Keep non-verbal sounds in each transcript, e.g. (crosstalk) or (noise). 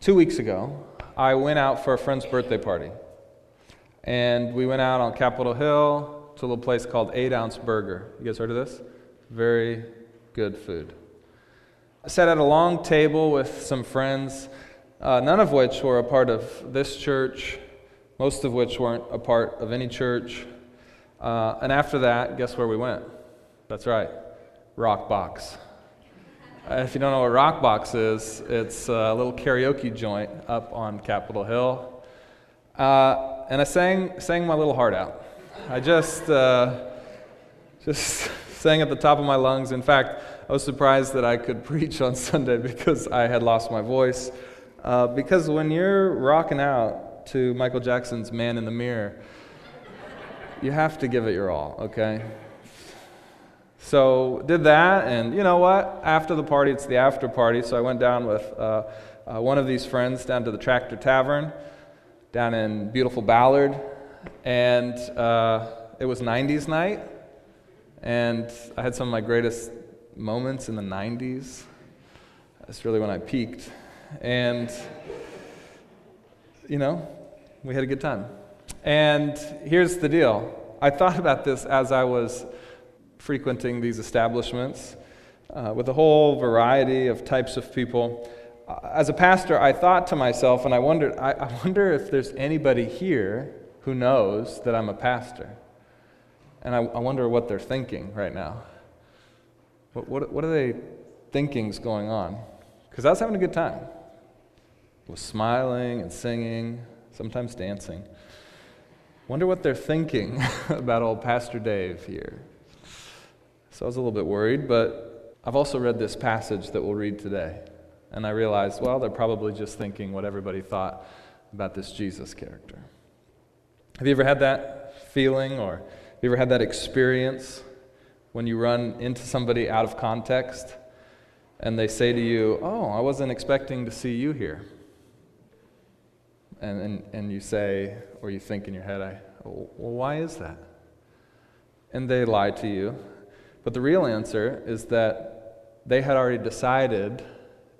Two weeks ago, I went out for a friend's birthday party. And we went out on Capitol Hill to a little place called Eight Ounce Burger. You guys heard of this? Very good food. I sat at a long table with some friends, uh, none of which were a part of this church, most of which weren't a part of any church. Uh, and after that, guess where we went? That's right, Rock Box. Uh, if you don't know what Rock Box is, it's a little karaoke joint up on Capitol Hill. Uh, and I sang, sang my little heart out. I just, uh, just (laughs) sang at the top of my lungs. In fact, I was surprised that I could (laughs) preach on Sunday because I had lost my voice. Uh, because when you're rocking out to Michael Jackson's Man in the Mirror, you have to give it your all, okay? So did that, and you know what? After the party, it's the after party. So I went down with uh, uh, one of these friends down to the Tractor Tavern, down in beautiful Ballard, and uh, it was '90s night, and I had some of my greatest moments in the '90s. That's really when I peaked, and you know, we had a good time. And here's the deal. I thought about this as I was frequenting these establishments uh, with a whole variety of types of people. Uh, as a pastor, I thought to myself, and I wondered, I, I wonder if there's anybody here who knows that I'm a pastor. And I, I wonder what they're thinking right now. What, what, what are they thinking's going on? Because I was having a good time. I was smiling and singing, sometimes dancing. Wonder what they're thinking (laughs) about old Pastor Dave here. So I was a little bit worried, but I've also read this passage that we'll read today. And I realized, well, they're probably just thinking what everybody thought about this Jesus character. Have you ever had that feeling or have you ever had that experience when you run into somebody out of context and they say to you, Oh, I wasn't expecting to see you here? And, and, and you say, or you think in your head, I, well, why is that? And they lie to you but the real answer is that they had already decided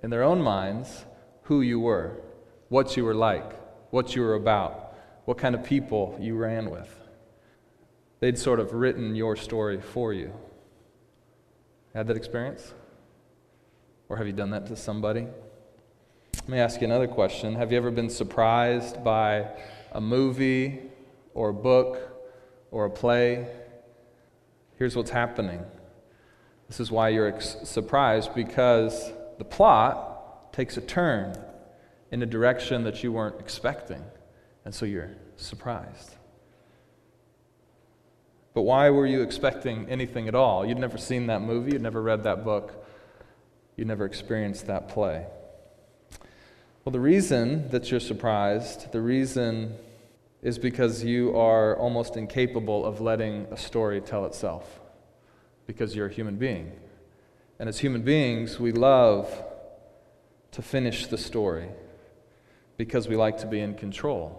in their own minds who you were, what you were like, what you were about, what kind of people you ran with. They'd sort of written your story for you. Had that experience? Or have you done that to somebody? Let me ask you another question. Have you ever been surprised by a movie or a book or a play Here's what's happening. This is why you're ex- surprised because the plot takes a turn in a direction that you weren't expecting. And so you're surprised. But why were you expecting anything at all? You'd never seen that movie, you'd never read that book, you'd never experienced that play. Well, the reason that you're surprised, the reason is because you are almost incapable of letting a story tell itself, because you're a human being. And as human beings, we love to finish the story because we like to be in control.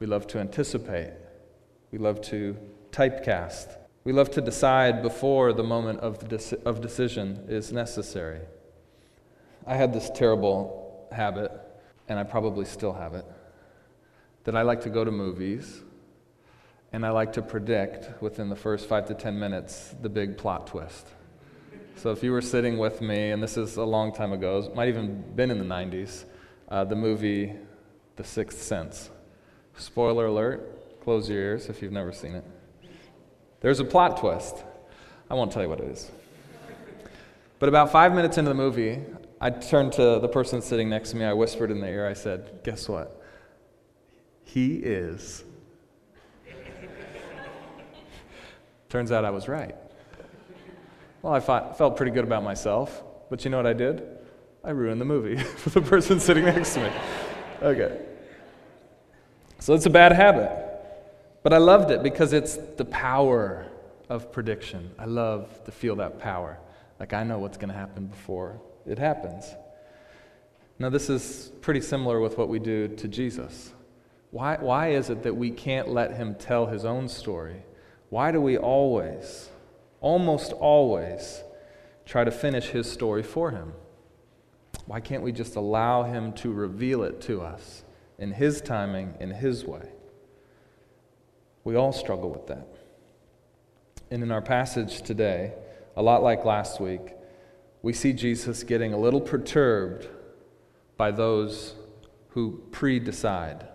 We love to anticipate. We love to typecast. We love to decide before the moment of, deci- of decision is necessary. I had this terrible habit, and I probably still have it that I like to go to movies and I like to predict within the first five to ten minutes the big plot twist. So if you were sitting with me, and this is a long time ago, it might even been in the 90s, uh, the movie The Sixth Sense. Spoiler alert, close your ears if you've never seen it. There's a plot twist. I won't tell you what it is. But about five minutes into the movie, I turned to the person sitting next to me. I whispered in their ear, I said, Guess what? He is. Turns out I was right. Well, I thought, felt pretty good about myself, but you know what I did? I ruined the movie (laughs) for the person sitting next to me. Okay. So it's a bad habit. But I loved it because it's the power of prediction. I love to feel that power. Like I know what's going to happen before it happens. Now, this is pretty similar with what we do to Jesus. Why, why is it that we can't let him tell his own story? Why do we always, almost always, try to finish his story for him? Why can't we just allow Him to reveal it to us in His timing, in His way? We all struggle with that. And in our passage today, a lot like last week, we see Jesus getting a little perturbed by those who pre decide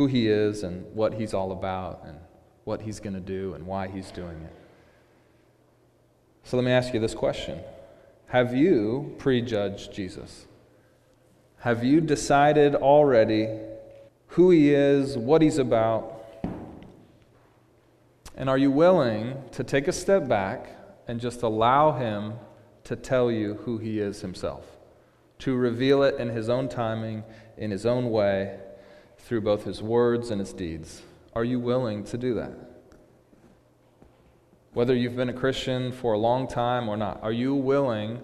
who he is and what he's all about and what he's going to do and why he's doing it. So let me ask you this question Have you prejudged Jesus? Have you decided already who he is, what he's about? And are you willing to take a step back and just allow him to tell you who he is himself? To reveal it in his own timing, in his own way, through both his words and his deeds. Are you willing to do that? Whether you've been a Christian for a long time or not, are you willing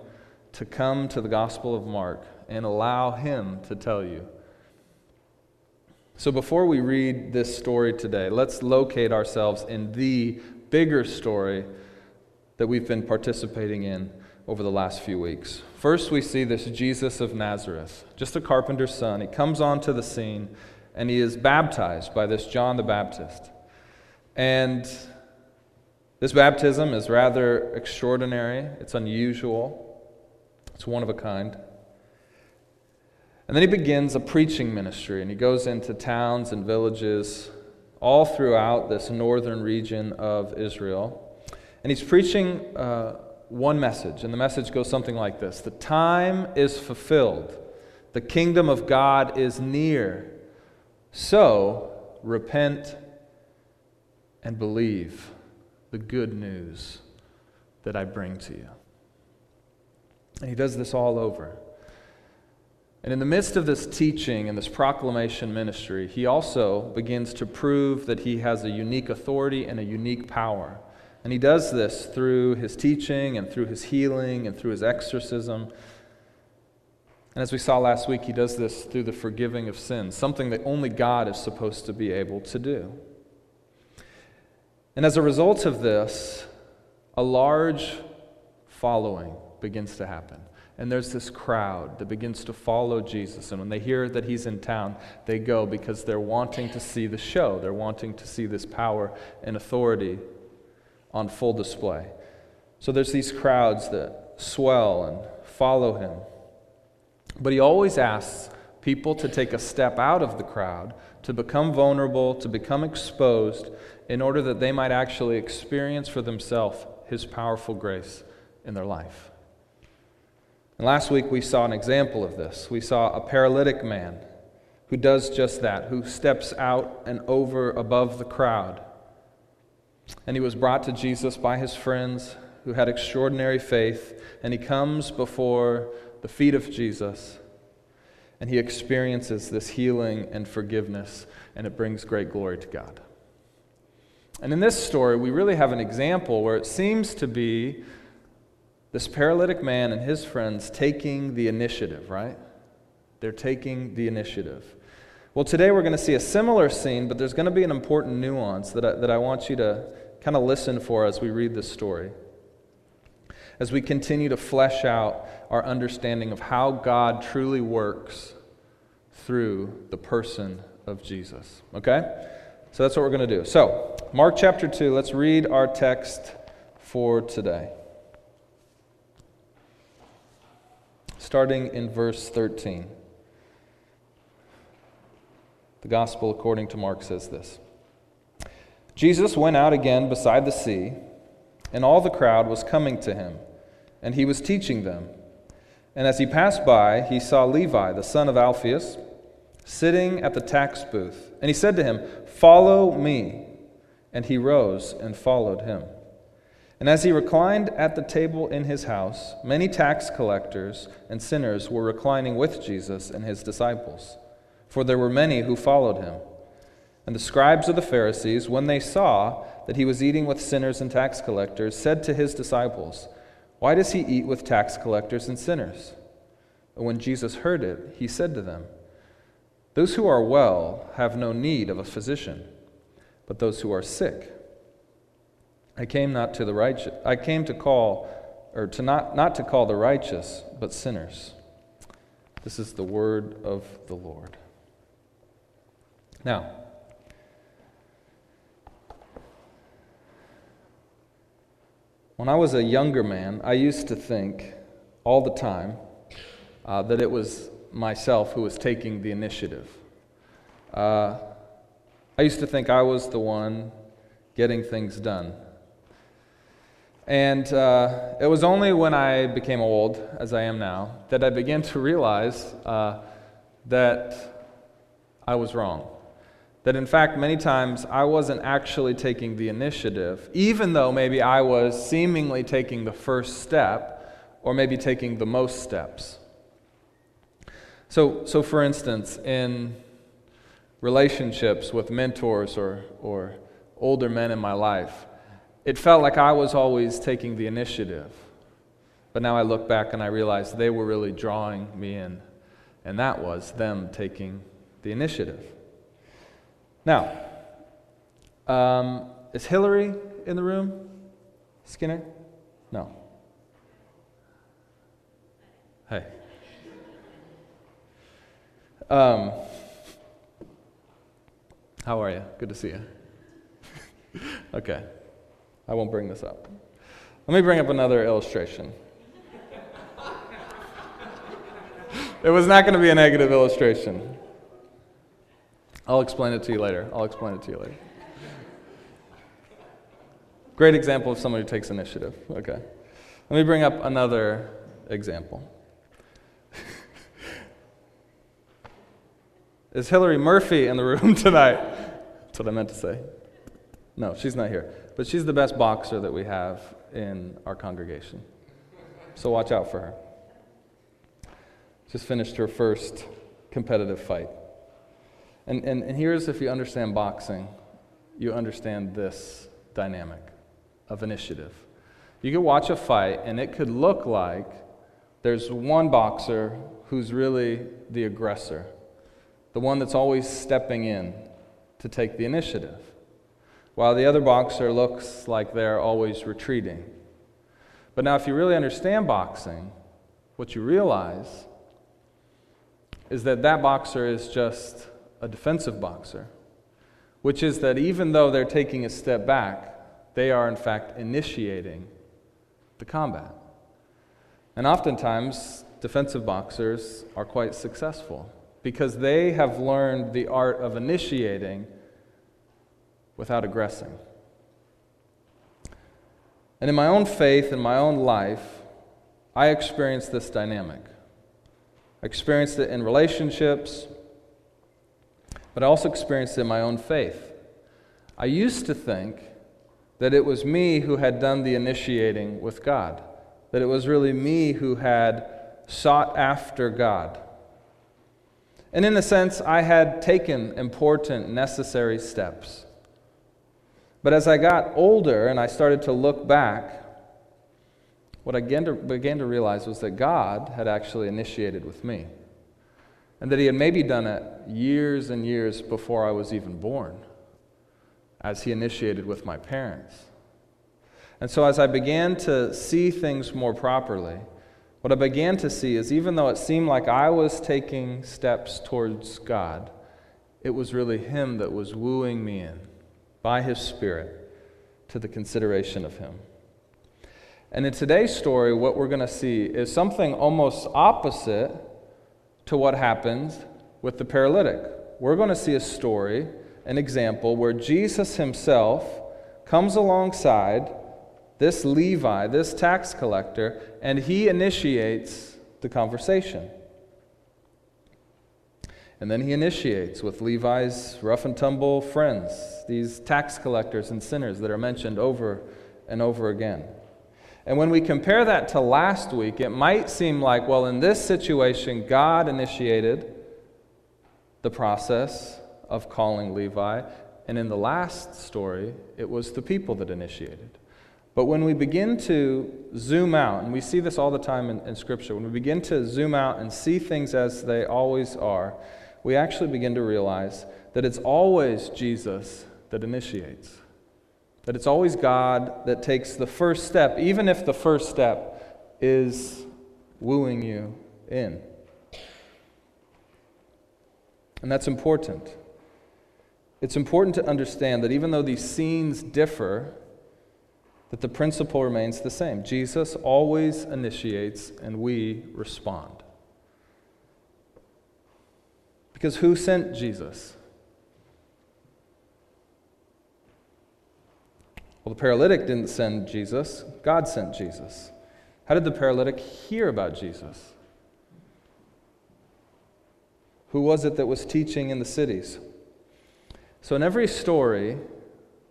to come to the Gospel of Mark and allow him to tell you? So, before we read this story today, let's locate ourselves in the bigger story that we've been participating in over the last few weeks. First, we see this Jesus of Nazareth, just a carpenter's son. He comes onto the scene and he is baptized by this John the Baptist. And this baptism is rather extraordinary, it's unusual, it's one of a kind. And then he begins a preaching ministry, and he goes into towns and villages all throughout this northern region of Israel. And he's preaching uh, one message, and the message goes something like this The time is fulfilled, the kingdom of God is near. So repent and believe the good news that I bring to you. And he does this all over. And in the midst of this teaching and this proclamation ministry, he also begins to prove that he has a unique authority and a unique power. And he does this through his teaching and through his healing and through his exorcism. And as we saw last week, he does this through the forgiving of sins, something that only God is supposed to be able to do. And as a result of this, a large following begins to happen. And there's this crowd that begins to follow Jesus. And when they hear that he's in town, they go because they're wanting to see the show. They're wanting to see this power and authority on full display. So there's these crowds that swell and follow him. But he always asks people to take a step out of the crowd, to become vulnerable, to become exposed, in order that they might actually experience for themselves his powerful grace in their life. And last week we saw an example of this. We saw a paralytic man who does just that, who steps out and over above the crowd. And he was brought to Jesus by his friends who had extraordinary faith, and he comes before the feet of Jesus and he experiences this healing and forgiveness, and it brings great glory to God. And in this story, we really have an example where it seems to be this paralytic man and his friends taking the initiative, right? They're taking the initiative. Well, today we're going to see a similar scene, but there's going to be an important nuance that I, that I want you to kind of listen for as we read this story. As we continue to flesh out our understanding of how God truly works through the person of Jesus. Okay? So that's what we're going to do. So, Mark chapter 2, let's read our text for today. starting in verse 13. The Gospel according to Mark says this Jesus went out again beside the sea, and all the crowd was coming to him, and he was teaching them. And as he passed by, he saw Levi, the son of Alphaeus, sitting at the tax booth. And he said to him, Follow me. And he rose and followed him. And as he reclined at the table in his house, many tax collectors and sinners were reclining with Jesus and his disciples, for there were many who followed him. And the scribes of the Pharisees, when they saw that he was eating with sinners and tax collectors, said to his disciples, Why does he eat with tax collectors and sinners? And when Jesus heard it, he said to them, Those who are well have no need of a physician, but those who are sick. I came not to the righteous, I came to call, or to not, not to call the righteous, but sinners. This is the word of the Lord. Now, when I was a younger man, I used to think all the time uh, that it was myself who was taking the initiative. Uh, I used to think I was the one getting things done. And uh, it was only when I became old, as I am now, that I began to realize uh, that I was wrong. That in fact, many times I wasn't actually taking the initiative, even though maybe I was seemingly taking the first step or maybe taking the most steps. So, so for instance, in relationships with mentors or, or older men in my life, it felt like I was always taking the initiative. But now I look back and I realize they were really drawing me in, and that was them taking the initiative. Now, um, is Hillary in the room? Skinner? No. Hey. Um, how are you? Good to see you. (laughs) okay. I won't bring this up. Let me bring up another illustration. it was not going to be a negative illustration. I'll explain it to you later. I'll explain it to you later. Great example of someone who takes initiative. Okay. Let me bring up another example. (laughs) Is Hillary Murphy in the room (laughs) tonight? That's what I meant to say. No, she's not here. But she's the best boxer that we have in our congregation. So watch out for her. Just finished her first competitive fight. And, and, and here's if you understand boxing, you understand this dynamic of initiative. You could watch a fight, and it could look like there's one boxer who's really the aggressor, the one that's always stepping in to take the initiative while the other boxer looks like they're always retreating. But now, if you really understand boxing, what you realize is that that boxer is just a defensive boxer, which is that even though they're taking a step back, they are in fact initiating the combat. And oftentimes, defensive boxers are quite successful because they have learned the art of initiating without aggressing. And in my own faith, in my own life, I experienced this dynamic. I experienced it in relationships, but I also experienced it in my own faith. I used to think that it was me who had done the initiating with God, that it was really me who had sought after God. And in a sense, I had taken important, necessary steps. But as I got older and I started to look back, what I began to, began to realize was that God had actually initiated with me. And that He had maybe done it years and years before I was even born, as He initiated with my parents. And so, as I began to see things more properly, what I began to see is even though it seemed like I was taking steps towards God, it was really Him that was wooing me in by His Spirit to the consideration of Him. And in today's story, what we're going to see is something almost opposite to what happens with the paralytic. We're going to see a story, an example, where Jesus Himself comes alongside this Levi, this tax collector, and he initiates the conversation. And then he initiates with Levi's rough and tumble friends, these tax collectors and sinners that are mentioned over and over again. And when we compare that to last week, it might seem like, well, in this situation, God initiated the process of calling Levi. And in the last story, it was the people that initiated. But when we begin to zoom out, and we see this all the time in, in Scripture, when we begin to zoom out and see things as they always are, we actually begin to realize that it's always Jesus that initiates. That it's always God that takes the first step, even if the first step is wooing you in. And that's important. It's important to understand that even though these scenes differ, that the principle remains the same. Jesus always initiates and we respond. Because who sent Jesus? Well, the paralytic didn't send Jesus, God sent Jesus. How did the paralytic hear about Jesus? Who was it that was teaching in the cities? So, in every story,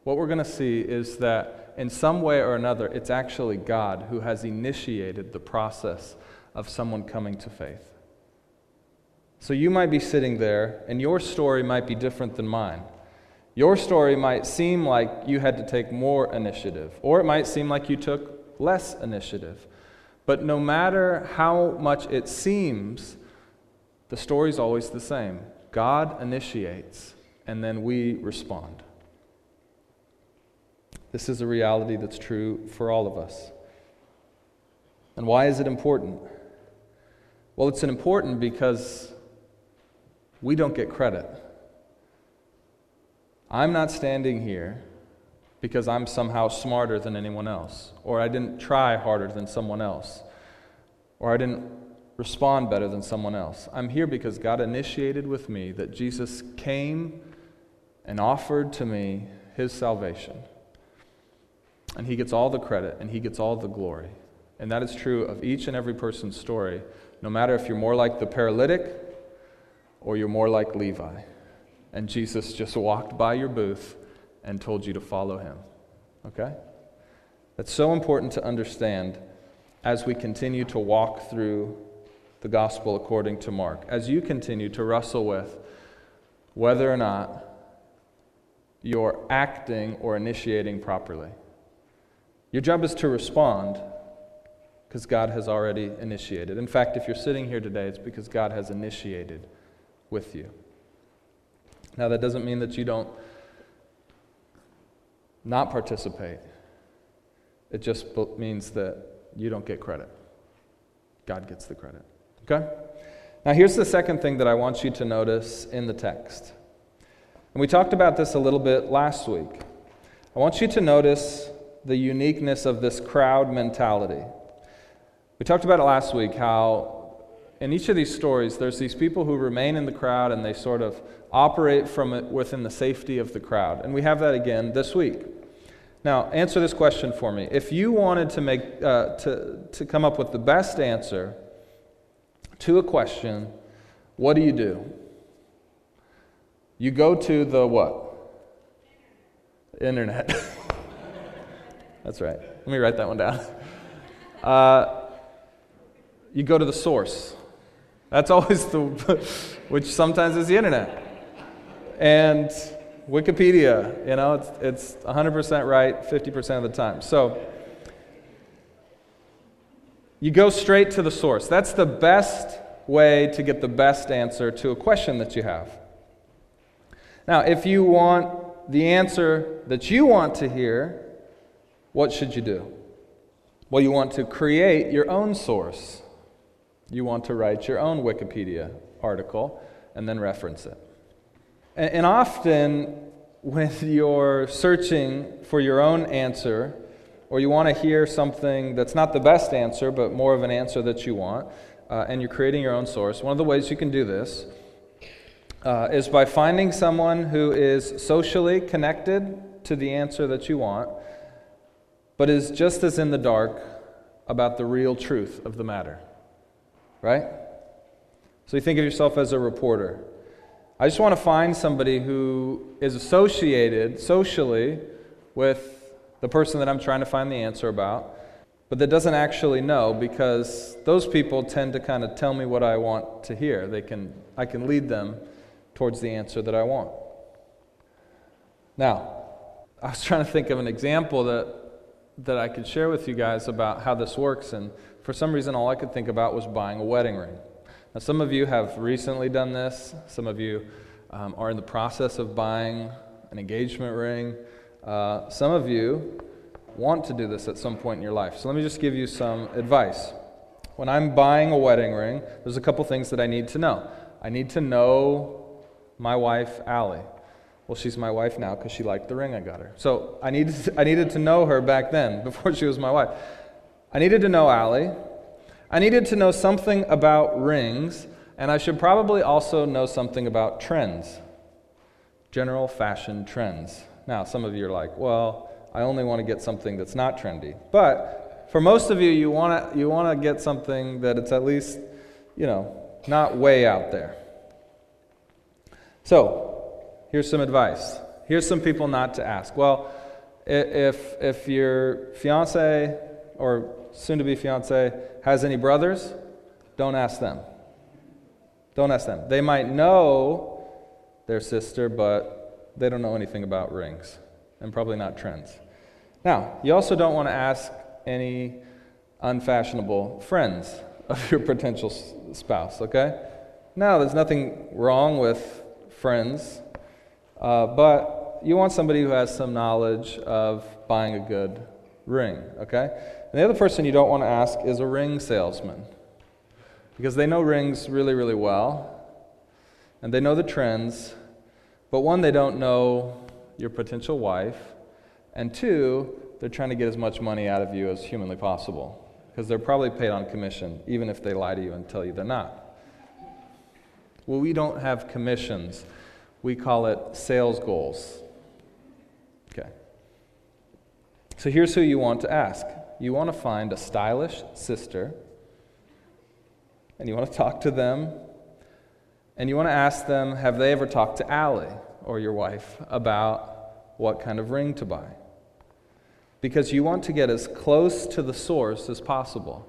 what we're going to see is that in some way or another, it's actually God who has initiated the process of someone coming to faith. So, you might be sitting there, and your story might be different than mine. Your story might seem like you had to take more initiative, or it might seem like you took less initiative. But no matter how much it seems, the story's always the same. God initiates, and then we respond. This is a reality that's true for all of us. And why is it important? Well, it's important because we don't get credit. I'm not standing here because I'm somehow smarter than anyone else, or I didn't try harder than someone else, or I didn't respond better than someone else. I'm here because God initiated with me that Jesus came and offered to me his salvation. And he gets all the credit and he gets all the glory. And that is true of each and every person's story, no matter if you're more like the paralytic or you're more like Levi and Jesus just walked by your booth and told you to follow him. Okay? That's so important to understand as we continue to walk through the gospel according to Mark, as you continue to wrestle with whether or not you're acting or initiating properly. Your job is to respond because God has already initiated. In fact, if you're sitting here today, it's because God has initiated with you. Now, that doesn't mean that you don't not participate. It just means that you don't get credit. God gets the credit. Okay? Now, here's the second thing that I want you to notice in the text. And we talked about this a little bit last week. I want you to notice the uniqueness of this crowd mentality. We talked about it last week how in each of these stories, there's these people who remain in the crowd and they sort of operate from it within the safety of the crowd. And we have that again this week. Now, answer this question for me. If you wanted to, make, uh, to, to come up with the best answer to a question, what do you do? You go to the what? Internet. (laughs) That's right. Let me write that one down. Uh, you go to the source. That's always the, which sometimes is the internet. And Wikipedia, you know, it's, it's 100% right 50% of the time. So you go straight to the source. That's the best way to get the best answer to a question that you have. Now, if you want the answer that you want to hear, what should you do? Well, you want to create your own source. You want to write your own Wikipedia article and then reference it. And, and often, when you're searching for your own answer, or you want to hear something that's not the best answer, but more of an answer that you want, uh, and you're creating your own source, one of the ways you can do this uh, is by finding someone who is socially connected to the answer that you want, but is just as in the dark about the real truth of the matter right? So you think of yourself as a reporter. I just want to find somebody who is associated socially with the person that I'm trying to find the answer about, but that doesn't actually know because those people tend to kind of tell me what I want to hear. They can, I can lead them towards the answer that I want. Now, I was trying to think of an example that, that I could share with you guys about how this works, and for some reason, all I could think about was buying a wedding ring. Now, some of you have recently done this, some of you um, are in the process of buying an engagement ring. Uh, some of you want to do this at some point in your life. So, let me just give you some advice. When I'm buying a wedding ring, there's a couple things that I need to know. I need to know My wife, Allie. Well, she's my wife now because she liked the ring I got her. So I needed, to, I needed to know her back then, (laughs) before she was my wife. I needed to know Allie. I needed to know something about rings, and I should probably also know something about trends, general fashion trends. Now, some of you are like, well, I only want to get something that's not trendy. But for most of you, you want to you want to get something that it's at least, you know, not way out there. So, here's some advice. Here's some people not to ask. Well, if if your fiance or soon to be fiance has any brothers, don't ask them. Don't ask them. They might know their sister, but they don't know anything about rings and probably not trends. Now, you also don't want to ask any unfashionable friends of your potential spouse, okay? Now, there's nothing wrong with friends, uh, but you want somebody who has some knowledge of buying a good ring, okay? And the other person you don't want to ask is a ring salesman because they know rings really, really well and they know the trends, but one, they don't know your potential wife, and two, they're trying to get as much money out of you as humanly possible because they're probably paid on commission, even if they lie to you and tell you they're not. Well, we don't have commissions. We call it sales goals. Okay. So here's who you want to ask you want to find a stylish sister, and you want to talk to them, and you want to ask them have they ever talked to Allie or your wife about what kind of ring to buy? Because you want to get as close to the source as possible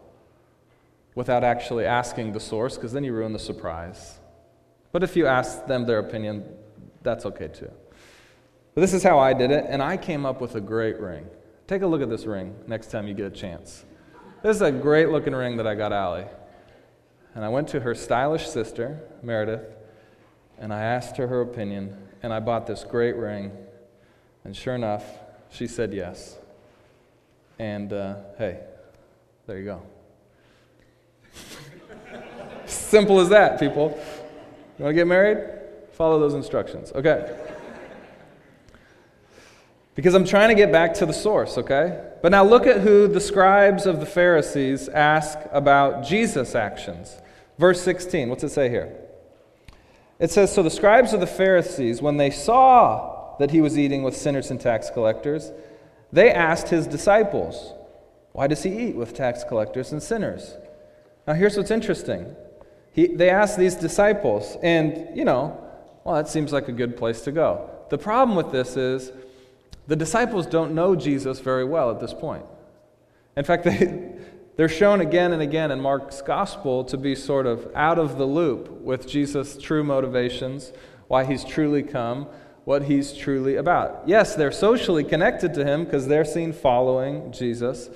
without actually asking the source, because then you ruin the surprise. But if you ask them their opinion, that's okay too. But this is how I did it, and I came up with a great ring. Take a look at this ring next time you get a chance. This is a great looking ring that I got Allie. And I went to her stylish sister, Meredith, and I asked her her opinion, and I bought this great ring. And sure enough, she said yes. And uh, hey, there you go. (laughs) Simple as that, people. You want to get married? Follow those instructions. Okay. Because I'm trying to get back to the source, okay? But now look at who the scribes of the Pharisees ask about Jesus' actions. Verse 16, what's it say here? It says So the scribes of the Pharisees, when they saw that he was eating with sinners and tax collectors, they asked his disciples, Why does he eat with tax collectors and sinners? Now, here's what's interesting. He, they asked these disciples, and, you know, well, that seems like a good place to go. The problem with this is the disciples don't know Jesus very well at this point. In fact, they, they're shown again and again in Mark's gospel to be sort of out of the loop with Jesus' true motivations, why he's truly come, what he's truly about. Yes, they're socially connected to him because they're seen following Jesus,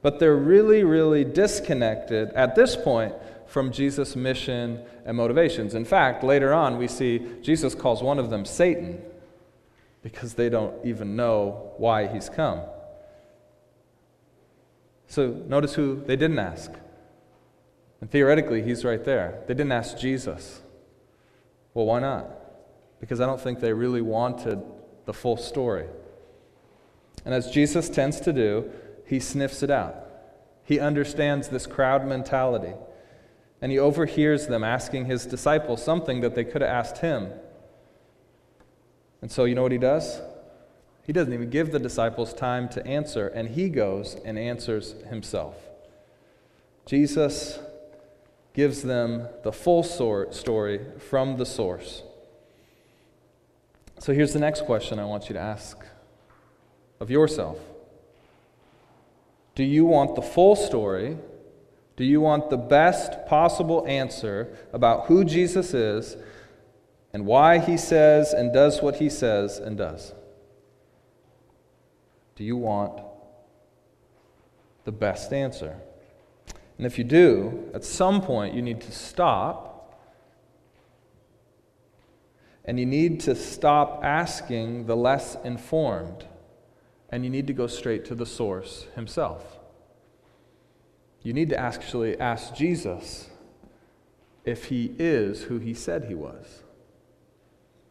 but they're really, really disconnected at this point from Jesus' mission and motivations. In fact, later on, we see Jesus calls one of them Satan because they don't even know why he's come. So notice who they didn't ask. And theoretically, he's right there. They didn't ask Jesus. Well, why not? Because I don't think they really wanted the full story. And as Jesus tends to do, he sniffs it out. He understands this crowd mentality. And he overhears them asking his disciples something that they could have asked him. And so, you know what he does? He doesn't even give the disciples time to answer, and he goes and answers himself. Jesus gives them the full story from the source. So here's the next question I want you to ask of yourself Do you want the full story? Do you want the best possible answer about who Jesus is and why he says and does what he says and does? Do you want the best answer? And if you do, at some point you need to stop and you need to stop asking the less informed and you need to go straight to the source himself. You need to actually ask Jesus if he is who he said he was.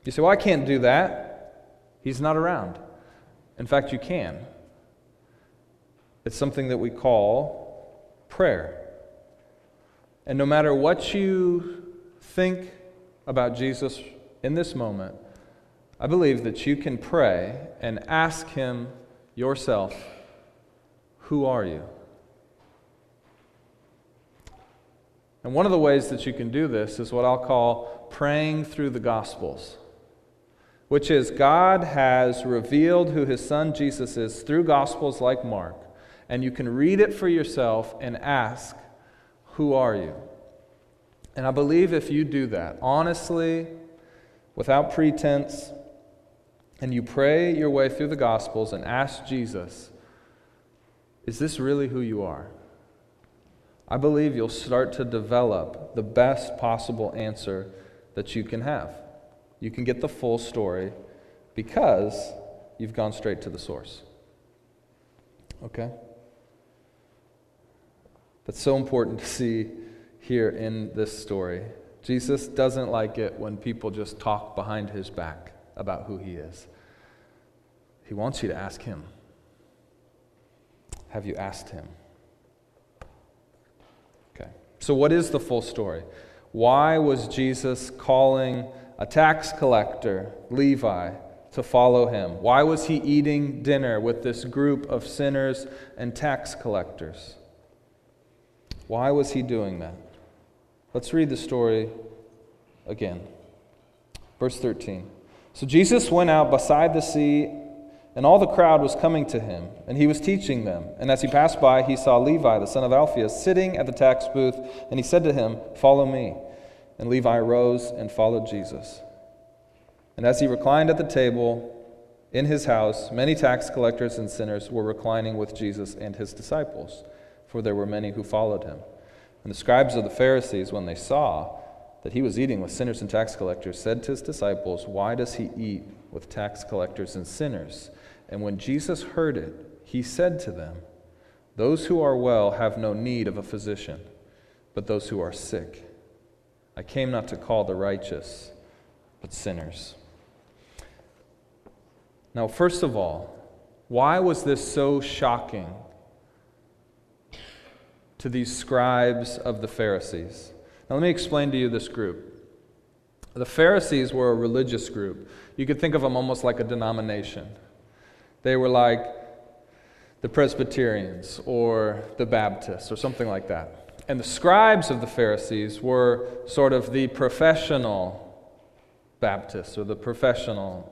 You say, Well, I can't do that. He's not around. In fact, you can. It's something that we call prayer. And no matter what you think about Jesus in this moment, I believe that you can pray and ask Him yourself, Who are you? And one of the ways that you can do this is what I'll call praying through the Gospels, which is God has revealed who His Son Jesus is through Gospels like Mark, and you can read it for yourself and ask, Who are you? And I believe if you do that honestly, without pretense, and you pray your way through the Gospels and ask Jesus, Is this really who you are? I believe you'll start to develop the best possible answer that you can have. You can get the full story because you've gone straight to the source. Okay? That's so important to see here in this story. Jesus doesn't like it when people just talk behind his back about who he is. He wants you to ask him. Have you asked him? Okay. So, what is the full story? Why was Jesus calling a tax collector, Levi, to follow him? Why was he eating dinner with this group of sinners and tax collectors? Why was he doing that? Let's read the story again. Verse 13. So Jesus went out beside the sea and all the crowd was coming to him, and he was teaching them. And as he passed by, he saw Levi, the son of Alphaeus, sitting at the tax booth, and he said to him, Follow me. And Levi rose and followed Jesus. And as he reclined at the table in his house, many tax collectors and sinners were reclining with Jesus and his disciples, for there were many who followed him. And the scribes of the Pharisees, when they saw that he was eating with sinners and tax collectors, said to his disciples, Why does he eat with tax collectors and sinners? And when Jesus heard it, he said to them, Those who are well have no need of a physician, but those who are sick. I came not to call the righteous, but sinners. Now, first of all, why was this so shocking to these scribes of the Pharisees? Now, let me explain to you this group. The Pharisees were a religious group. You could think of them almost like a denomination. They were like the Presbyterians or the Baptists or something like that. And the scribes of the Pharisees were sort of the professional Baptists or the professional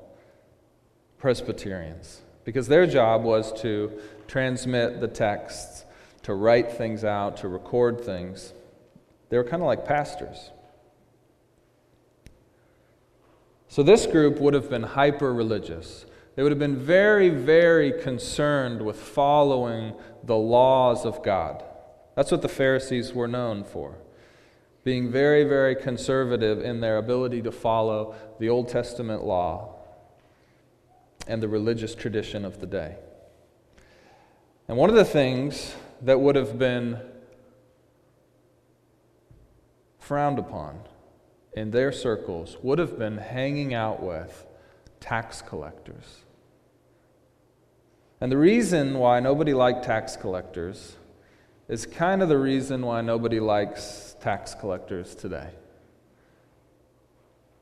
Presbyterians because their job was to transmit the texts, to write things out, to record things. They were kind of like pastors. So this group would have been hyper religious. They would have been very, very concerned with following the laws of God. That's what the Pharisees were known for. Being very, very conservative in their ability to follow the Old Testament law and the religious tradition of the day. And one of the things that would have been frowned upon in their circles would have been hanging out with tax collectors. And the reason why nobody liked tax collectors is kind of the reason why nobody likes tax collectors today.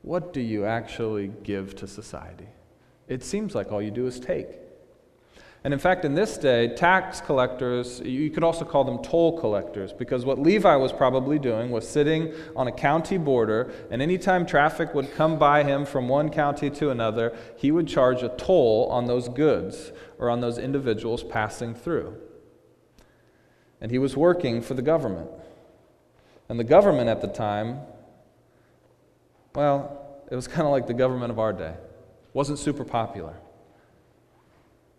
What do you actually give to society? It seems like all you do is take. And in fact, in this day, tax collectors, you could also call them toll collectors, because what Levi was probably doing was sitting on a county border, and anytime traffic would come by him from one county to another, he would charge a toll on those goods or on those individuals passing through. And he was working for the government. And the government at the time, well, it was (laughs) kind of like the government of our day. It wasn't super popular.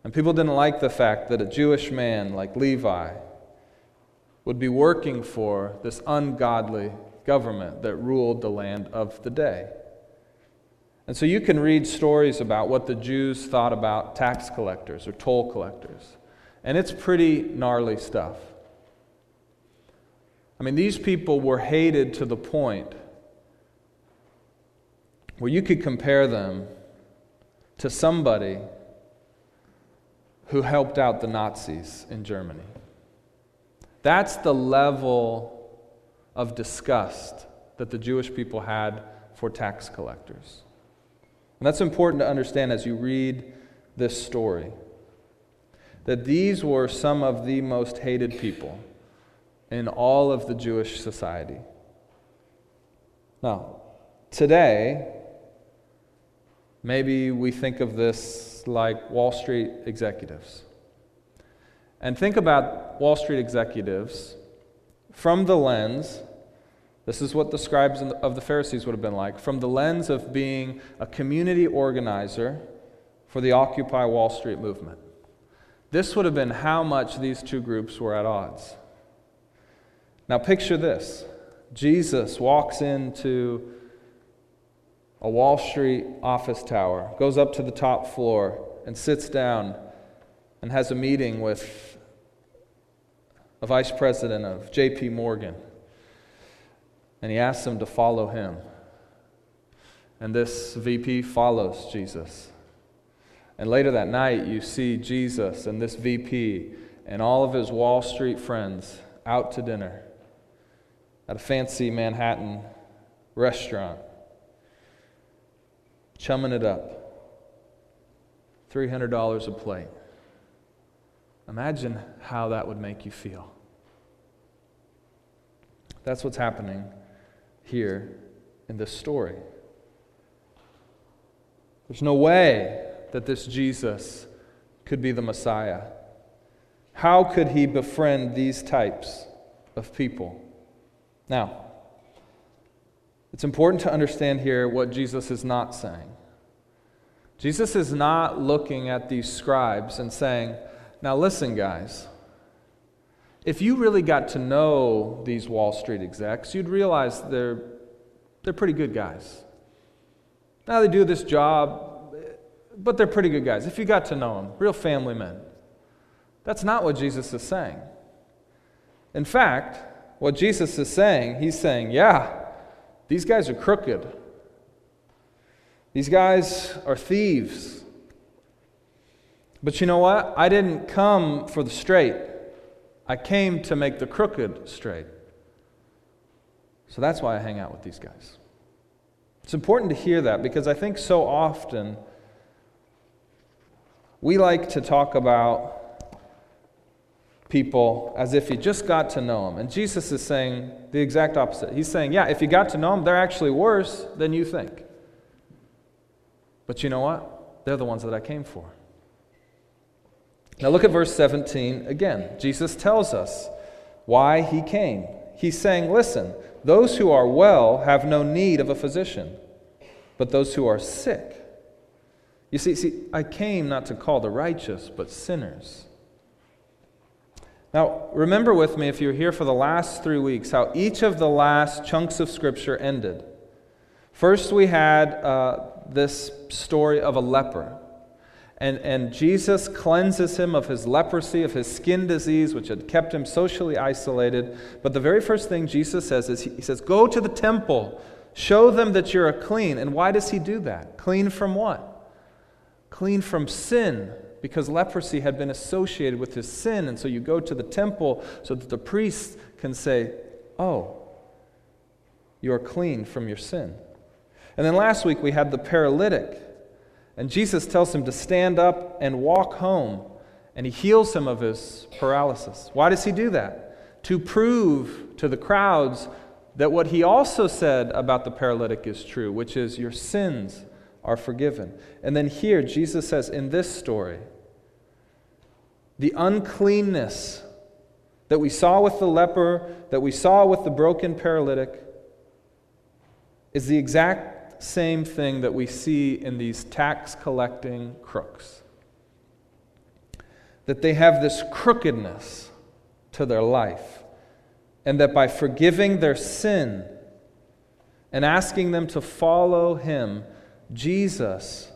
And people didn't like the fact that a Jewish man like Levi would be working for this ungodly government that ruled the land of the day. And so you can read stories about what the Jews thought about tax collectors or toll collectors. And it's pretty gnarly stuff. I mean, these people were hated to the point where you could compare them to somebody who helped out the Nazis in Germany. That's the level of disgust that the Jewish people had for tax collectors. And that's important to understand as you read this story. That these were some of the most hated people in all of the Jewish society. Now, today, maybe we think of this like Wall Street executives. And think about Wall Street executives from the lens, this is what the scribes of the Pharisees would have been like, from the lens of being a community organizer for the Occupy Wall Street movement. This would have been how much these two groups were at odds. Now, picture this Jesus walks into a Wall Street office tower, goes up to the top floor, and sits down and has a meeting with a vice president of JP Morgan. And he asks him to follow him. And this VP follows Jesus. And later that night, you see Jesus and this VP and all of his Wall Street friends out to dinner at a fancy Manhattan restaurant, chumming it up. $300 a plate. Imagine how that would make you feel. That's what's happening here in this story. There's no way that this Jesus could be the Messiah. How could he befriend these types of people? Now, it's important to understand here what Jesus is not saying. Jesus is not looking at these scribes and saying, Now listen, guys, if you really got to know these Wall Street execs, you'd realize they're, they're pretty good guys. Now they do this job, but they're pretty good guys. If you got to know them, real family men. That's not what Jesus is saying. In fact, what Jesus is saying, he's saying, yeah, these guys are crooked. These guys are thieves. But you know what? I didn't come for the straight, I came to make the crooked straight. So that's why I hang out with these guys. It's important to hear that because I think so often we like to talk about people as if he just got to know them. And Jesus is saying the exact opposite. He's saying, yeah, if you got to know them, they're actually worse than you think. But you know what? They're the ones that I came for. Now look at verse 17 again. Jesus tells us why he came. He's saying, listen, those who are well have no need of a physician, but those who are sick. You see, see, I came not to call the righteous, but sinners. Now, remember with me, if you're here for the last three weeks, how each of the last chunks of Scripture ended. First, we had uh, this story of a leper. And, and Jesus cleanses him of his leprosy, of his skin disease, which had kept him socially isolated. But the very first thing Jesus says is He says, Go to the temple, show them that you're clean. And why does He do that? Clean from what? Clean from sin, because leprosy had been associated with his sin. And so you go to the temple so that the priest can say, Oh, you're clean from your sin. And then last week we had the paralytic. And Jesus tells him to stand up and walk home. And he heals him of his paralysis. Why does he do that? To prove to the crowds that what he also said about the paralytic is true, which is your sins are forgiven. And then here, Jesus says in this story, the uncleanness that we saw with the leper, that we saw with the broken paralytic, is the exact same thing that we see in these tax collecting crooks. That they have this crookedness to their life, and that by forgiving their sin and asking them to follow Him, Jesus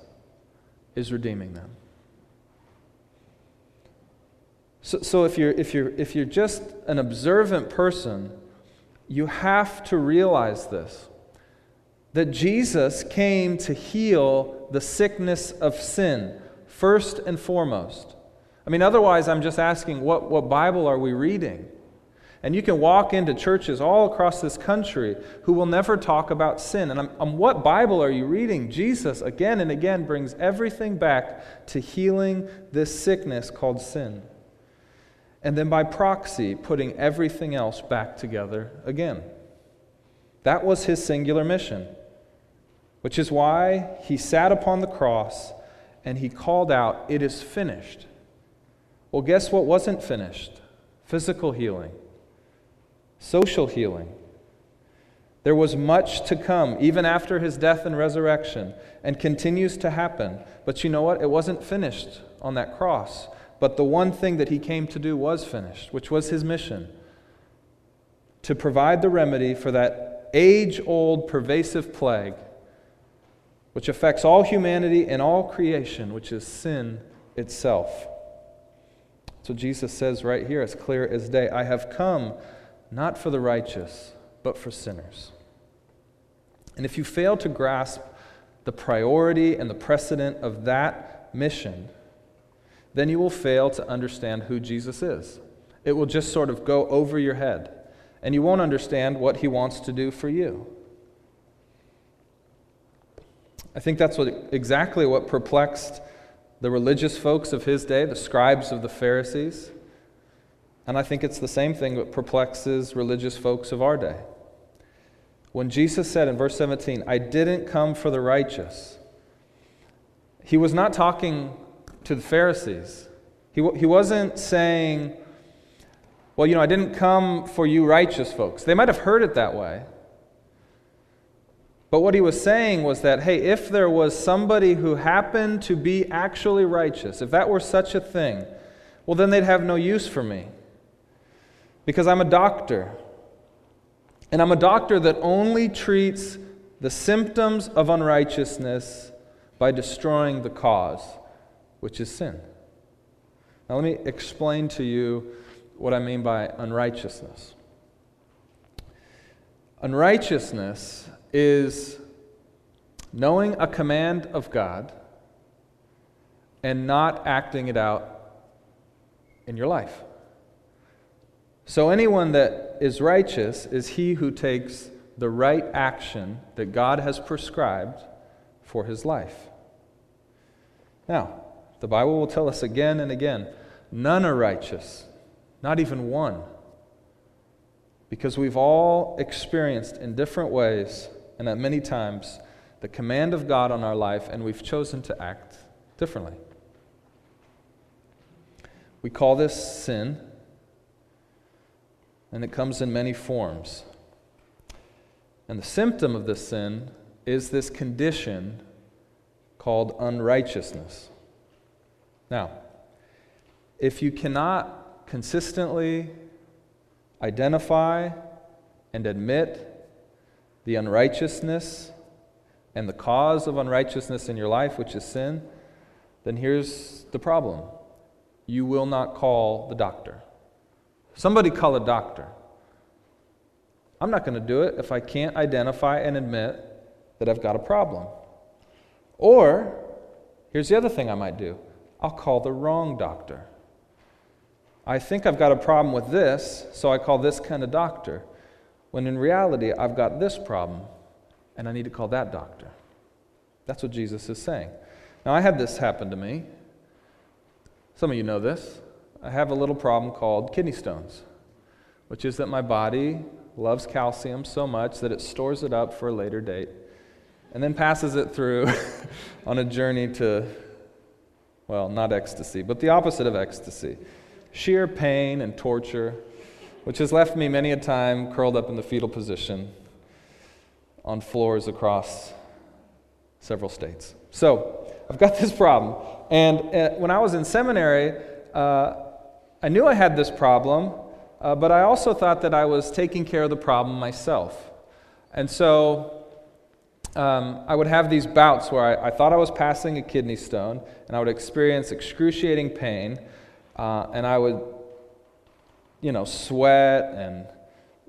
is redeeming them. So, so if, you're, if, you're, if you're just an observant person, you have to realize this that Jesus came to heal the sickness of sin, first and foremost. I mean, otherwise, I'm just asking, what, what Bible are we reading? And you can walk into churches all across this country who will never talk about sin. And on um, what Bible are you reading? Jesus, again and again, brings everything back to healing this sickness called sin. And then by proxy, putting everything else back together again. That was his singular mission, which is why he sat upon the cross and he called out, It is finished. Well, guess what wasn't finished? Physical healing social healing. There was much to come, even after his death and resurrection, and continues to happen. But you know what? It wasn't finished on that cross. But the one thing that he came to do was finished, which was his mission to provide the remedy for that age old pervasive plague which affects all humanity and all creation, which is sin itself. So Jesus says right here, as clear as day I have come not for the righteous, but for sinners. And if you fail to grasp the priority and the precedent of that mission, then you will fail to understand who Jesus is. It will just sort of go over your head, and you won't understand what he wants to do for you. I think that's what, exactly what perplexed the religious folks of his day, the scribes of the Pharisees. And I think it's the same thing that perplexes religious folks of our day. When Jesus said in verse 17, I didn't come for the righteous, he was not talking to the Pharisees. He, he wasn't saying, Well, you know, I didn't come for you righteous folks. They might have heard it that way. But what he was saying was that, hey, if there was somebody who happened to be actually righteous, if that were such a thing, well, then they'd have no use for me because I'm a doctor. And I'm a doctor that only treats the symptoms of unrighteousness by destroying the cause, which is sin. Now, let me explain to you what I mean by unrighteousness. Unrighteousness is knowing a command of God and not acting it out in your life. So, anyone that is righteous is he who takes the right action that God has prescribed for his life. Now, the Bible will tell us again and again none are righteous, not even one. Because we've all experienced in different ways and at many times the command of God on our life, and we've chosen to act differently. We call this sin and it comes in many forms. And the symptom of this sin is this condition called unrighteousness. Now, if you cannot consistently identify and admit the unrighteousness and the cause of unrighteousness in your life, which is sin, then here's the problem you will not call the doctor. Somebody call a doctor. I'm not going to do it if I can't identify and admit that I've got a problem. Or, here's the other thing I might do I'll call the wrong doctor. I think I've got a problem with this, so I call this kind of doctor. When in reality, I've got this problem, and I need to call that doctor. That's what Jesus is saying. Now, I had this happen to me. Some of you know this. I have a little problem called kidney stones, which is that my body loves calcium so much that it stores it up for a later date and then passes it through (laughs) on a journey to, well, not ecstasy, but the opposite of ecstasy sheer pain and torture, which has left me many a time curled up in the fetal position on floors across several states. So, I've got this problem. And uh, when I was in seminary, uh, I knew I had this problem, uh, but I also thought that I was taking care of the problem myself. And so um, I would have these bouts where I, I, thought I was passing a kidney stone, and I would experience excruciating pain, uh, and I would, you know, sweat and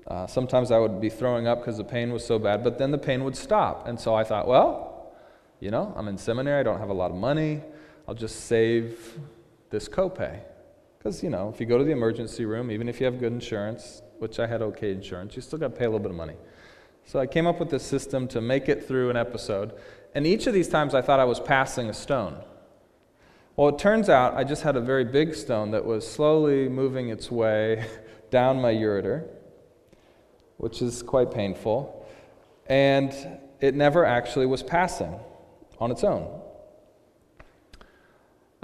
Uh, sometimes I would be throwing up because the pain was so bad, but then the pain would stop. And so I thought, well, you know, I'm in seminary, I don't have a lot of money, I'll just save this copay. Because, you know, if you go to the emergency room, even if you have good insurance, which I had okay insurance, you still got to pay a little bit of money. So I came up with this system to make it through an episode. And each of these times I thought I was passing a stone. Well, it turns out I just had a very big stone that was slowly moving its way (laughs) down my ureter, which is quite painful. And it never actually was passing on its own.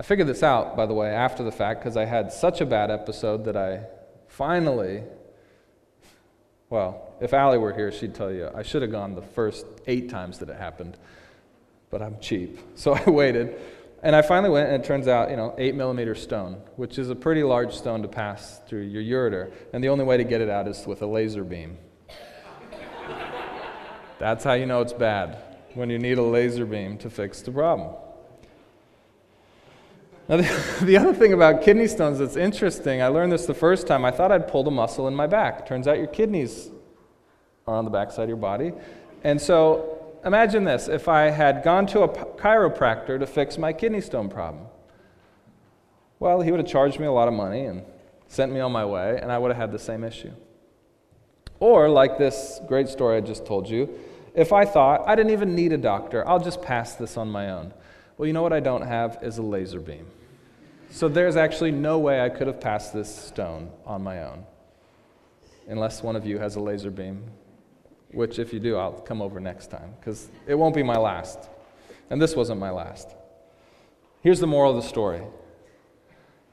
I figured this out, by the way, after the fact, because I had such a bad episode that I finally, well, if Allie were here, she'd tell you I should have gone the first eight times that it happened, but I'm cheap. So (laughs) I waited. And I finally went, and it turns out, you know, eight millimeter stone, which is a pretty large stone to pass through your ureter. And the only way to get it out is with a laser beam. (laughs) That's how you know it's bad, when you need a laser beam to fix the problem. Now, the, (laughs) the other thing about kidney stones that's interesting, I learned this the first time. I thought I'd pulled a muscle in my back. Turns out your kidneys are on the backside of your body. And so imagine this if I had gone to a chiropractor to fix my kidney stone problem. Well, he would have charged me a lot of money and sent me on my way, and I would have had the same issue. Or, like this great story I just told you, if I thought I didn't even need a doctor, I'll just pass this on my own. Well, you know what I don't have is a laser beam. So there's actually no way I could have passed this stone on my own, unless one of you has a laser beam which, if you do, I'll come over next time because it won't be my last. And this wasn't my last. Here's the moral of the story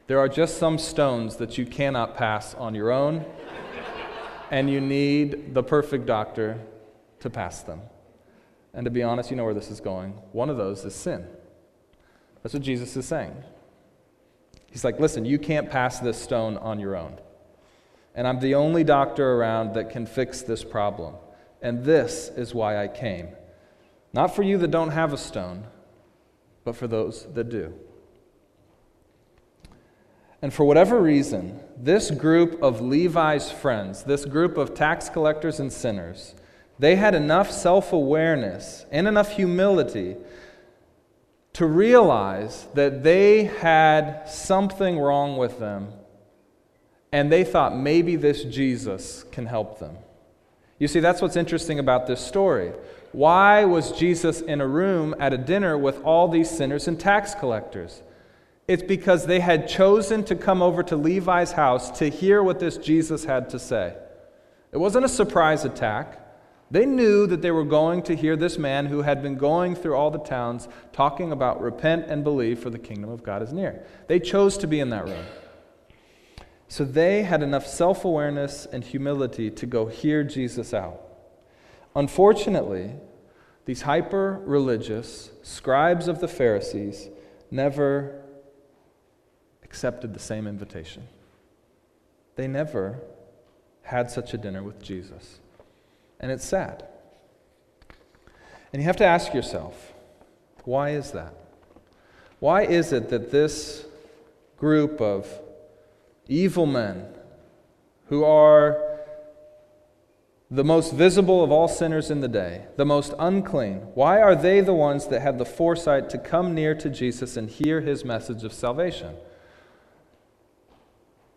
there are just some stones that you cannot pass on your own, and you need the perfect doctor to pass them. And to be honest, you know where this is going. One of those is sin. That's what Jesus is saying. He's like, listen, you can't pass this stone on your own. And I'm the only doctor around that can fix this problem. And this is why I came. Not for you that don't have a stone, but for those that do. And for whatever reason, this group of Levi's friends, this group of tax collectors and sinners, they had enough self awareness and enough humility to realize that they had something wrong with them, and they thought maybe this Jesus can help them. You see, that's what's interesting about this story. Why was Jesus in a room at a dinner with all these sinners and tax collectors? It's because they had chosen to come over to Levi's house to hear what this Jesus had to say. It wasn't a surprise attack. They knew that they were going to hear this man who had been going through all the towns talking about repent and believe, for the kingdom of God is near. They chose to be in that room. So they had enough self awareness and humility to go hear Jesus out. Unfortunately, these hyper religious scribes of the Pharisees never accepted the same invitation. They never had such a dinner with Jesus. And it's sad. And you have to ask yourself, why is that? Why is it that this group of evil men who are the most visible of all sinners in the day, the most unclean, why are they the ones that had the foresight to come near to Jesus and hear his message of salvation?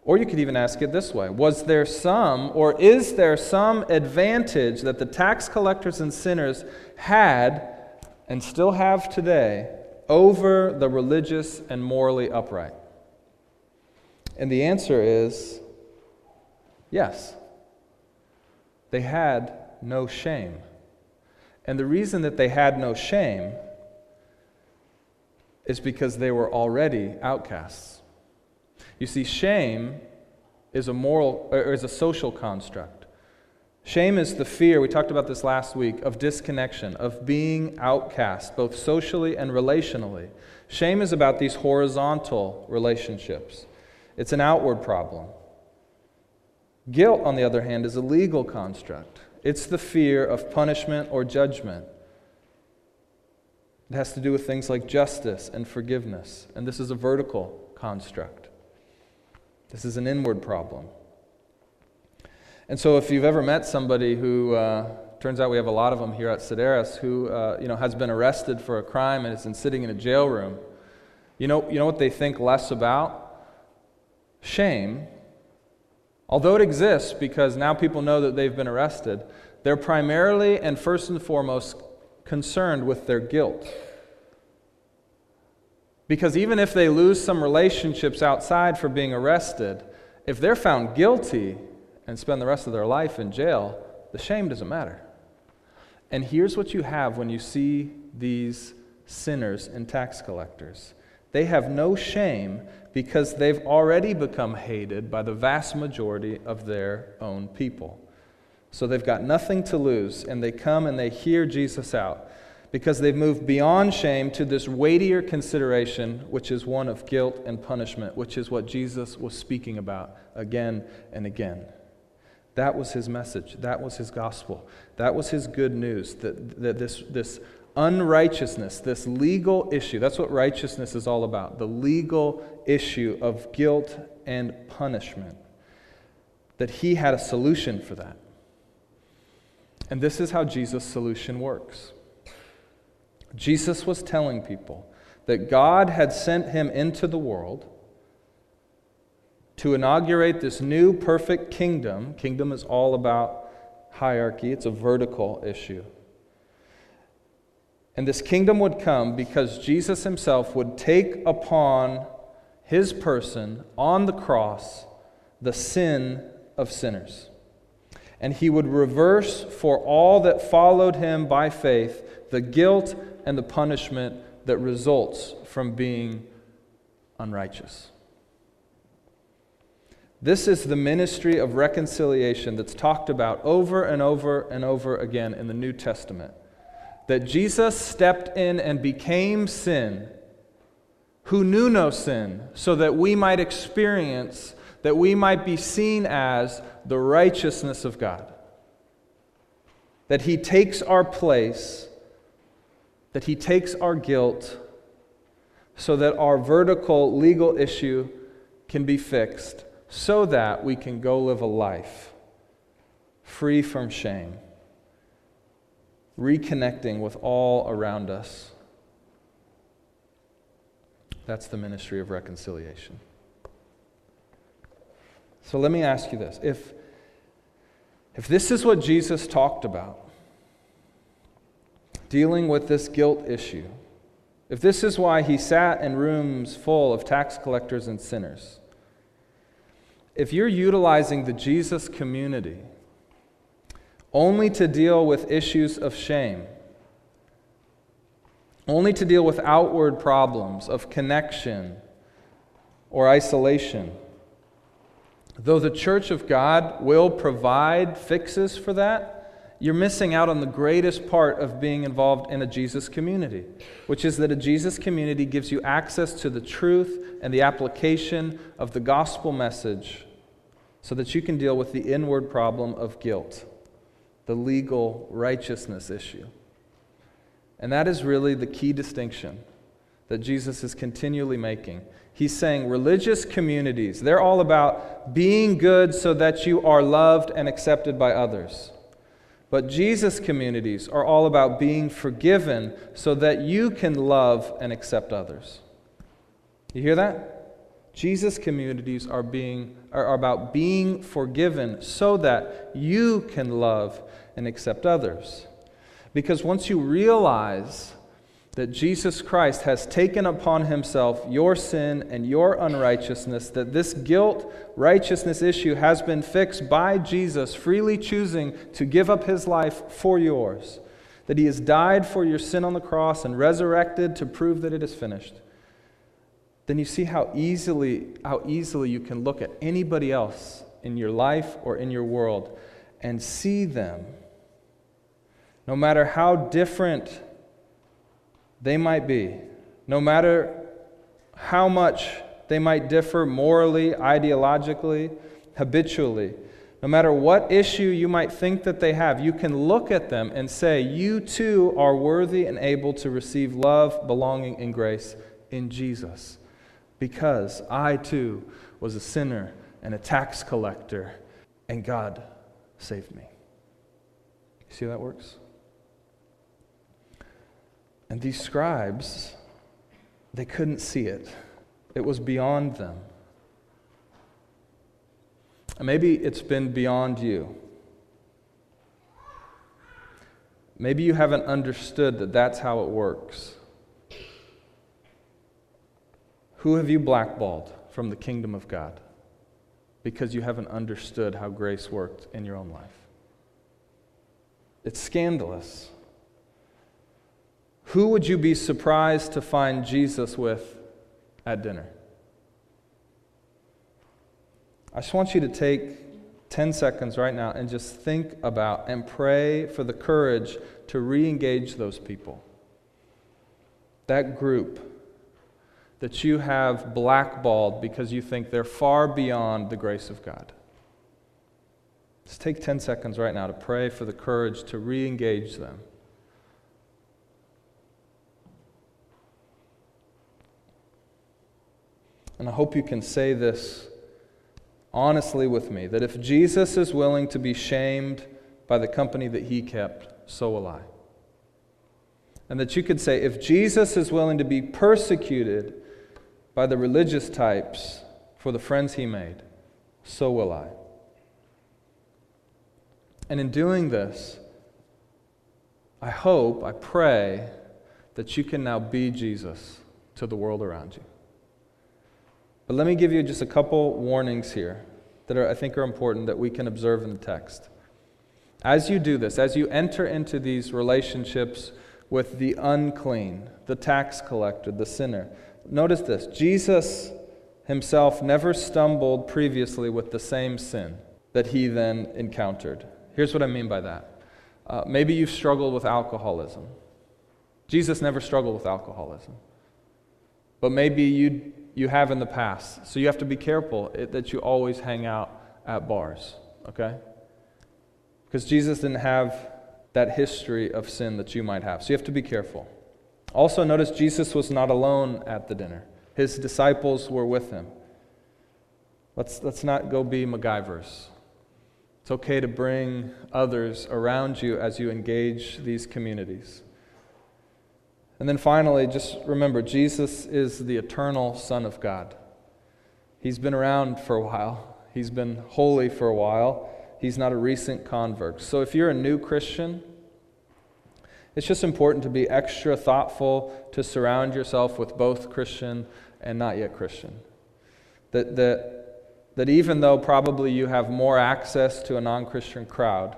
Or you could even ask it this way Was there some, or is there some advantage that the tax collectors and sinners had and still have today over the religious and morally upright? And the answer is yes. They had no shame. And the reason that they had no shame is because they were already outcasts. You see, shame is a moral or is a social construct. Shame is the fear, we talked about this last week, of disconnection, of being outcast, both socially and relationally. Shame is about these horizontal relationships. It's an outward problem. Guilt, on the other hand, is a legal construct. It's the fear of punishment or judgment. It has to do with things like justice and forgiveness. And this is a vertical construct. This is an inward problem. And so, if you've ever met somebody who, uh, turns out we have a lot of them here at Sedaris, who uh, you know, has been arrested for a crime and is sitting in a jail room, you know, you know what they think less about? Shame. Although it exists because now people know that they've been arrested, they're primarily and first and foremost concerned with their guilt. Because even if they lose some relationships outside for being arrested, if they're found guilty and spend the rest of their life in jail, the shame doesn't matter. And here's what you have when you see these sinners and tax collectors they have no shame because they've already become hated by the vast majority of their own people. So they've got nothing to lose, and they come and they hear Jesus out because they've moved beyond shame to this weightier consideration, which is one of guilt and punishment, which is what Jesus was speaking about again and again. That was his message. That was his gospel. That was his good news that, that this, this unrighteousness, this legal issue, that's what righteousness is all about the legal issue of guilt and punishment, that he had a solution for that. And this is how Jesus' solution works. Jesus was telling people that God had sent him into the world to inaugurate this new perfect kingdom. Kingdom is all about hierarchy, it's a vertical issue. And this kingdom would come because Jesus himself would take upon his person on the cross the sin of sinners. And he would reverse for all that followed him by faith the guilt and the punishment that results from being unrighteous. This is the ministry of reconciliation that's talked about over and over and over again in the New Testament. That Jesus stepped in and became sin, who knew no sin, so that we might experience, that we might be seen as the righteousness of God. That he takes our place that he takes our guilt so that our vertical legal issue can be fixed, so that we can go live a life free from shame, reconnecting with all around us. That's the ministry of reconciliation. So let me ask you this. If, if this is what Jesus talked about, dealing with this guilt issue, if this is why he sat in rooms full of tax collectors and sinners, if you're utilizing the Jesus community only to deal with issues of shame, only to deal with outward problems of connection or isolation, though the church of God will provide fixes for that, you're missing out on the greatest part of being involved in a Jesus community, which is that a Jesus community gives you access to the truth and the application of the gospel message so that you can deal with the inward problem of guilt, the legal righteousness issue. And that is really the key distinction that Jesus is continually making. He's saying religious communities, they're all about being good so that you are loved and accepted by others. But Jesus communities are all about being forgiven so that you can love and accept others. You hear that? Jesus communities are, being, are about being forgiven so that you can love and accept others. Because once you realize that Jesus Christ has taken upon himself your sin and your unrighteousness, that this guilt righteousness issue has been fixed by Jesus, freely choosing to give up his life for yours, that he has died for your sin on the cross and resurrected to prove that it is finished. Then you see how easily, how easily you can look at anybody else in your life or in your world and see them, no matter how different they might be, no matter how much they might differ morally, ideologically, habitually, no matter what issue you might think that they have, you can look at them and say, You too are worthy and able to receive love, belonging, and grace in Jesus. Because I too was a sinner and a tax collector, and God saved me. See how that works? And these scribes, they couldn't see it, it was beyond them. And maybe it's been beyond you. Maybe you haven't understood that that's how it works. Who have you blackballed from the kingdom of God? Because you haven't understood how grace worked in your own life. It's scandalous. Who would you be surprised to find Jesus with at dinner? I just want you to take 10 seconds right now and just think about and pray for the courage to re engage those people. That group that you have blackballed because you think they're far beyond the grace of God. Just take 10 seconds right now to pray for the courage to re engage them. And I hope you can say this honestly with me that if Jesus is willing to be shamed by the company that he kept, so will I. And that you could say, if Jesus is willing to be persecuted by the religious types for the friends he made, so will I. And in doing this, I hope, I pray that you can now be Jesus to the world around you. But let me give you just a couple warnings here that are, I think are important that we can observe in the text. As you do this, as you enter into these relationships with the unclean, the tax collector, the sinner, notice this Jesus himself never stumbled previously with the same sin that he then encountered. Here's what I mean by that. Uh, maybe you've struggled with alcoholism. Jesus never struggled with alcoholism. But maybe you, you have in the past. So you have to be careful that you always hang out at bars, okay? Because Jesus didn't have that history of sin that you might have. So you have to be careful. Also, notice Jesus was not alone at the dinner, his disciples were with him. Let's, let's not go be MacGyvers. It's okay to bring others around you as you engage these communities. And then finally, just remember Jesus is the eternal Son of God. He's been around for a while, he's been holy for a while. He's not a recent convert. So if you're a new Christian, it's just important to be extra thoughtful to surround yourself with both Christian and not yet Christian. That, that, that even though probably you have more access to a non Christian crowd,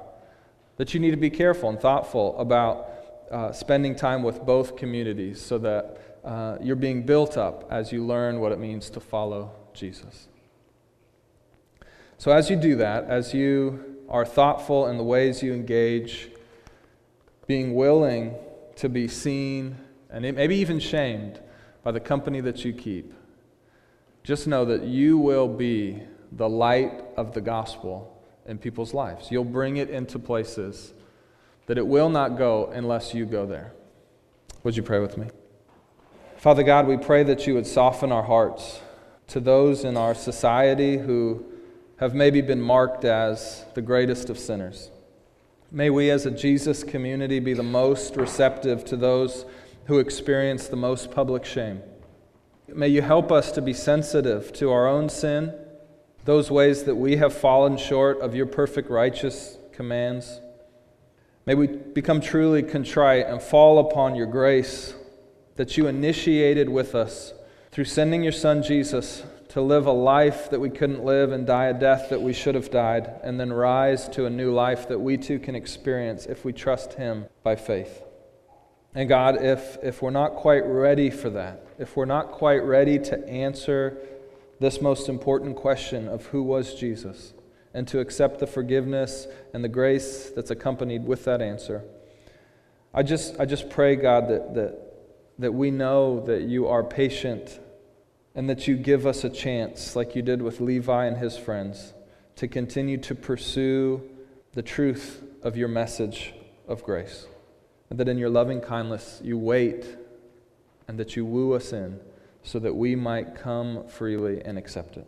that you need to be careful and thoughtful about uh, spending time with both communities so that uh, you're being built up as you learn what it means to follow Jesus. So, as you do that, as you are thoughtful in the ways you engage, being willing to be seen and maybe even shamed by the company that you keep, just know that you will be the light of the gospel in people's lives. You'll bring it into places that it will not go unless you go there. Would you pray with me? Father God, we pray that you would soften our hearts to those in our society who have maybe been marked as the greatest of sinners. May we as a Jesus community be the most receptive to those who experience the most public shame. May you help us to be sensitive to our own sin, those ways that we have fallen short of your perfect righteous commands. May we become truly contrite and fall upon your grace that you initiated with us through sending your Son Jesus to live a life that we couldn't live and die a death that we should have died, and then rise to a new life that we too can experience if we trust Him by faith. And God, if, if we're not quite ready for that, if we're not quite ready to answer this most important question of who was Jesus, and to accept the forgiveness and the grace that's accompanied with that answer, I just, I just pray, God, that, that, that we know that you are patient and that you give us a chance, like you did with Levi and his friends, to continue to pursue the truth of your message of grace. And that in your loving kindness you wait and that you woo us in so that we might come freely and accept it.